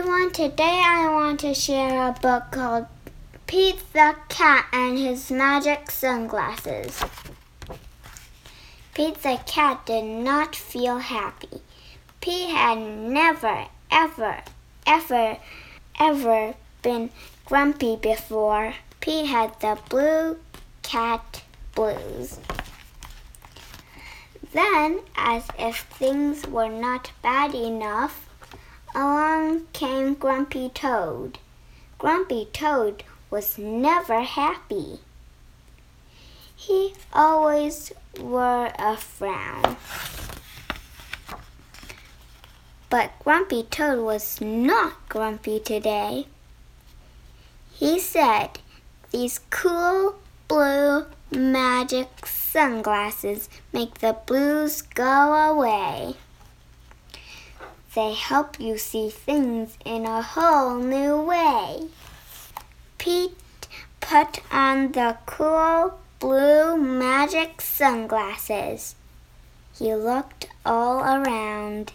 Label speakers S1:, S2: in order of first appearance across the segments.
S1: everyone. Today I want to share a book called Pete the Cat and His Magic Sunglasses. Pete the cat did not feel happy. Pete had never, ever, ever, ever been grumpy before. Pete had the blue cat blues. Then, as if things were not bad enough, along came Grumpy Toad. Grumpy Toad was never happy. He always wore a frown. But Grumpy Toad was not grumpy today. He said, These cool blue magic sunglasses make the blues go away. They help you see things in a whole new way. Pete put on the cool blue magic sunglasses. He looked all around.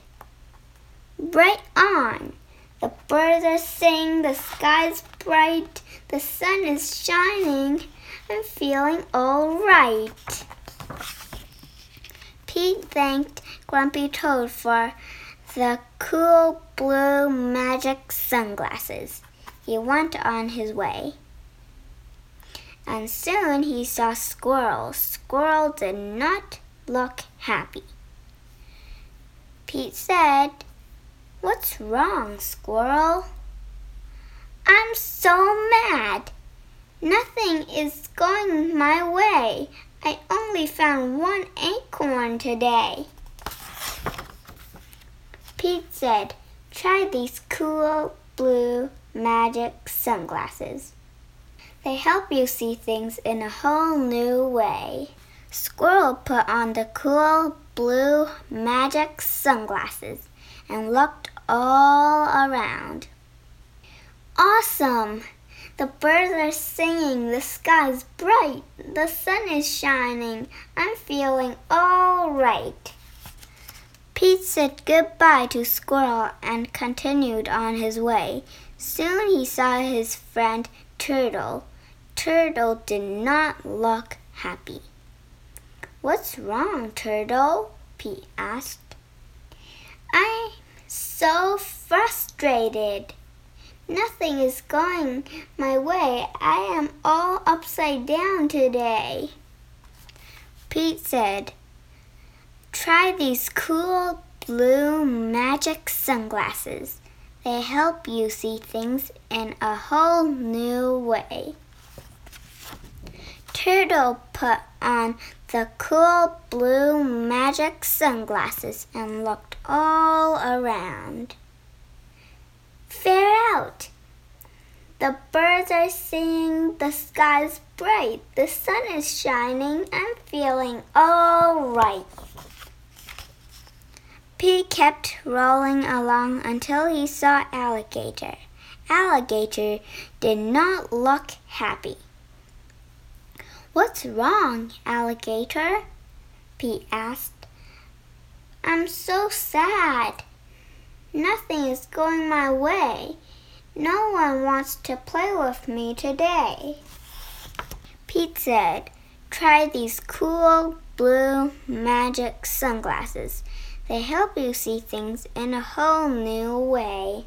S1: Right on! The birds are singing, the sky's bright, the sun is shining. I'm feeling all right. Pete thanked Grumpy Toad for the cool blue magic sunglasses. He went on his way. And soon he saw Squirrel. Squirrel did not look happy. Pete said, What's wrong, Squirrel? I'm so mad. Nothing is going my way. I only found one acorn today. Pete said, Try these cool blue magic sunglasses. They help you see things in a whole new way. Squirrel put on the cool blue magic sunglasses and looked all around. Awesome! The birds are singing, the sky's bright, the sun is shining. I'm feeling all right. Pete said goodbye to Squirrel and continued on his way. Soon he saw his friend Turtle. Turtle did not look happy. What's wrong, Turtle? Pete asked. I'm so frustrated. Nothing is going my way. I am all upside down today. Pete said, Try these cool blue magic sunglasses. They help you see things in a whole new way. Turtle put on the cool blue magic sunglasses and looked all around. Fair out! The birds are singing, the sky's bright, the sun is shining, I'm feeling all right. Pete kept rolling along until he saw Alligator. Alligator did not look happy. What's wrong, Alligator? Pete asked. I'm so sad. Nothing is going my way. No one wants to play with me today. Pete said, Try these cool blue magic sunglasses. They help you see things in a whole new way.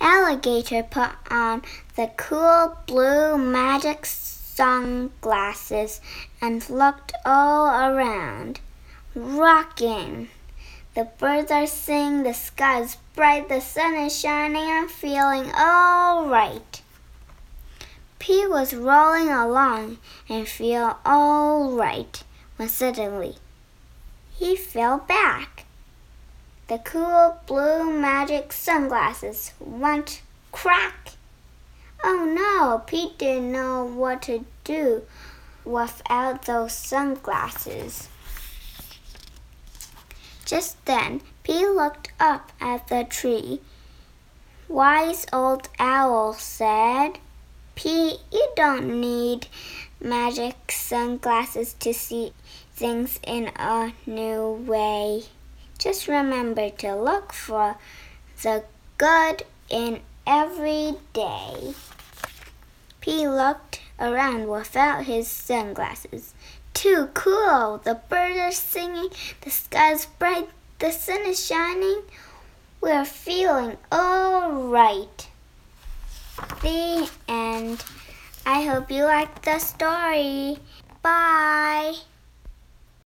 S1: Alligator put on the cool blue magic sunglasses and looked all around. Rocking! The birds are singing, the sky is bright, the sun is shining, I'm feeling all right. Pete was rolling along and feel all right when suddenly he fell back. The cool blue magic sunglasses went crack. Oh no, Pete didn't know what to do without those sunglasses. Just then, Pete looked up at the tree. Wise old owl said, Pete, you don't need magic sunglasses to see things in a new way. Just remember to look for the good in every day. He looked around without his sunglasses. Too cool! The birds are singing, the sky's bright, the sun is shining. We're feeling all right. The end. I hope you liked the story. Bye.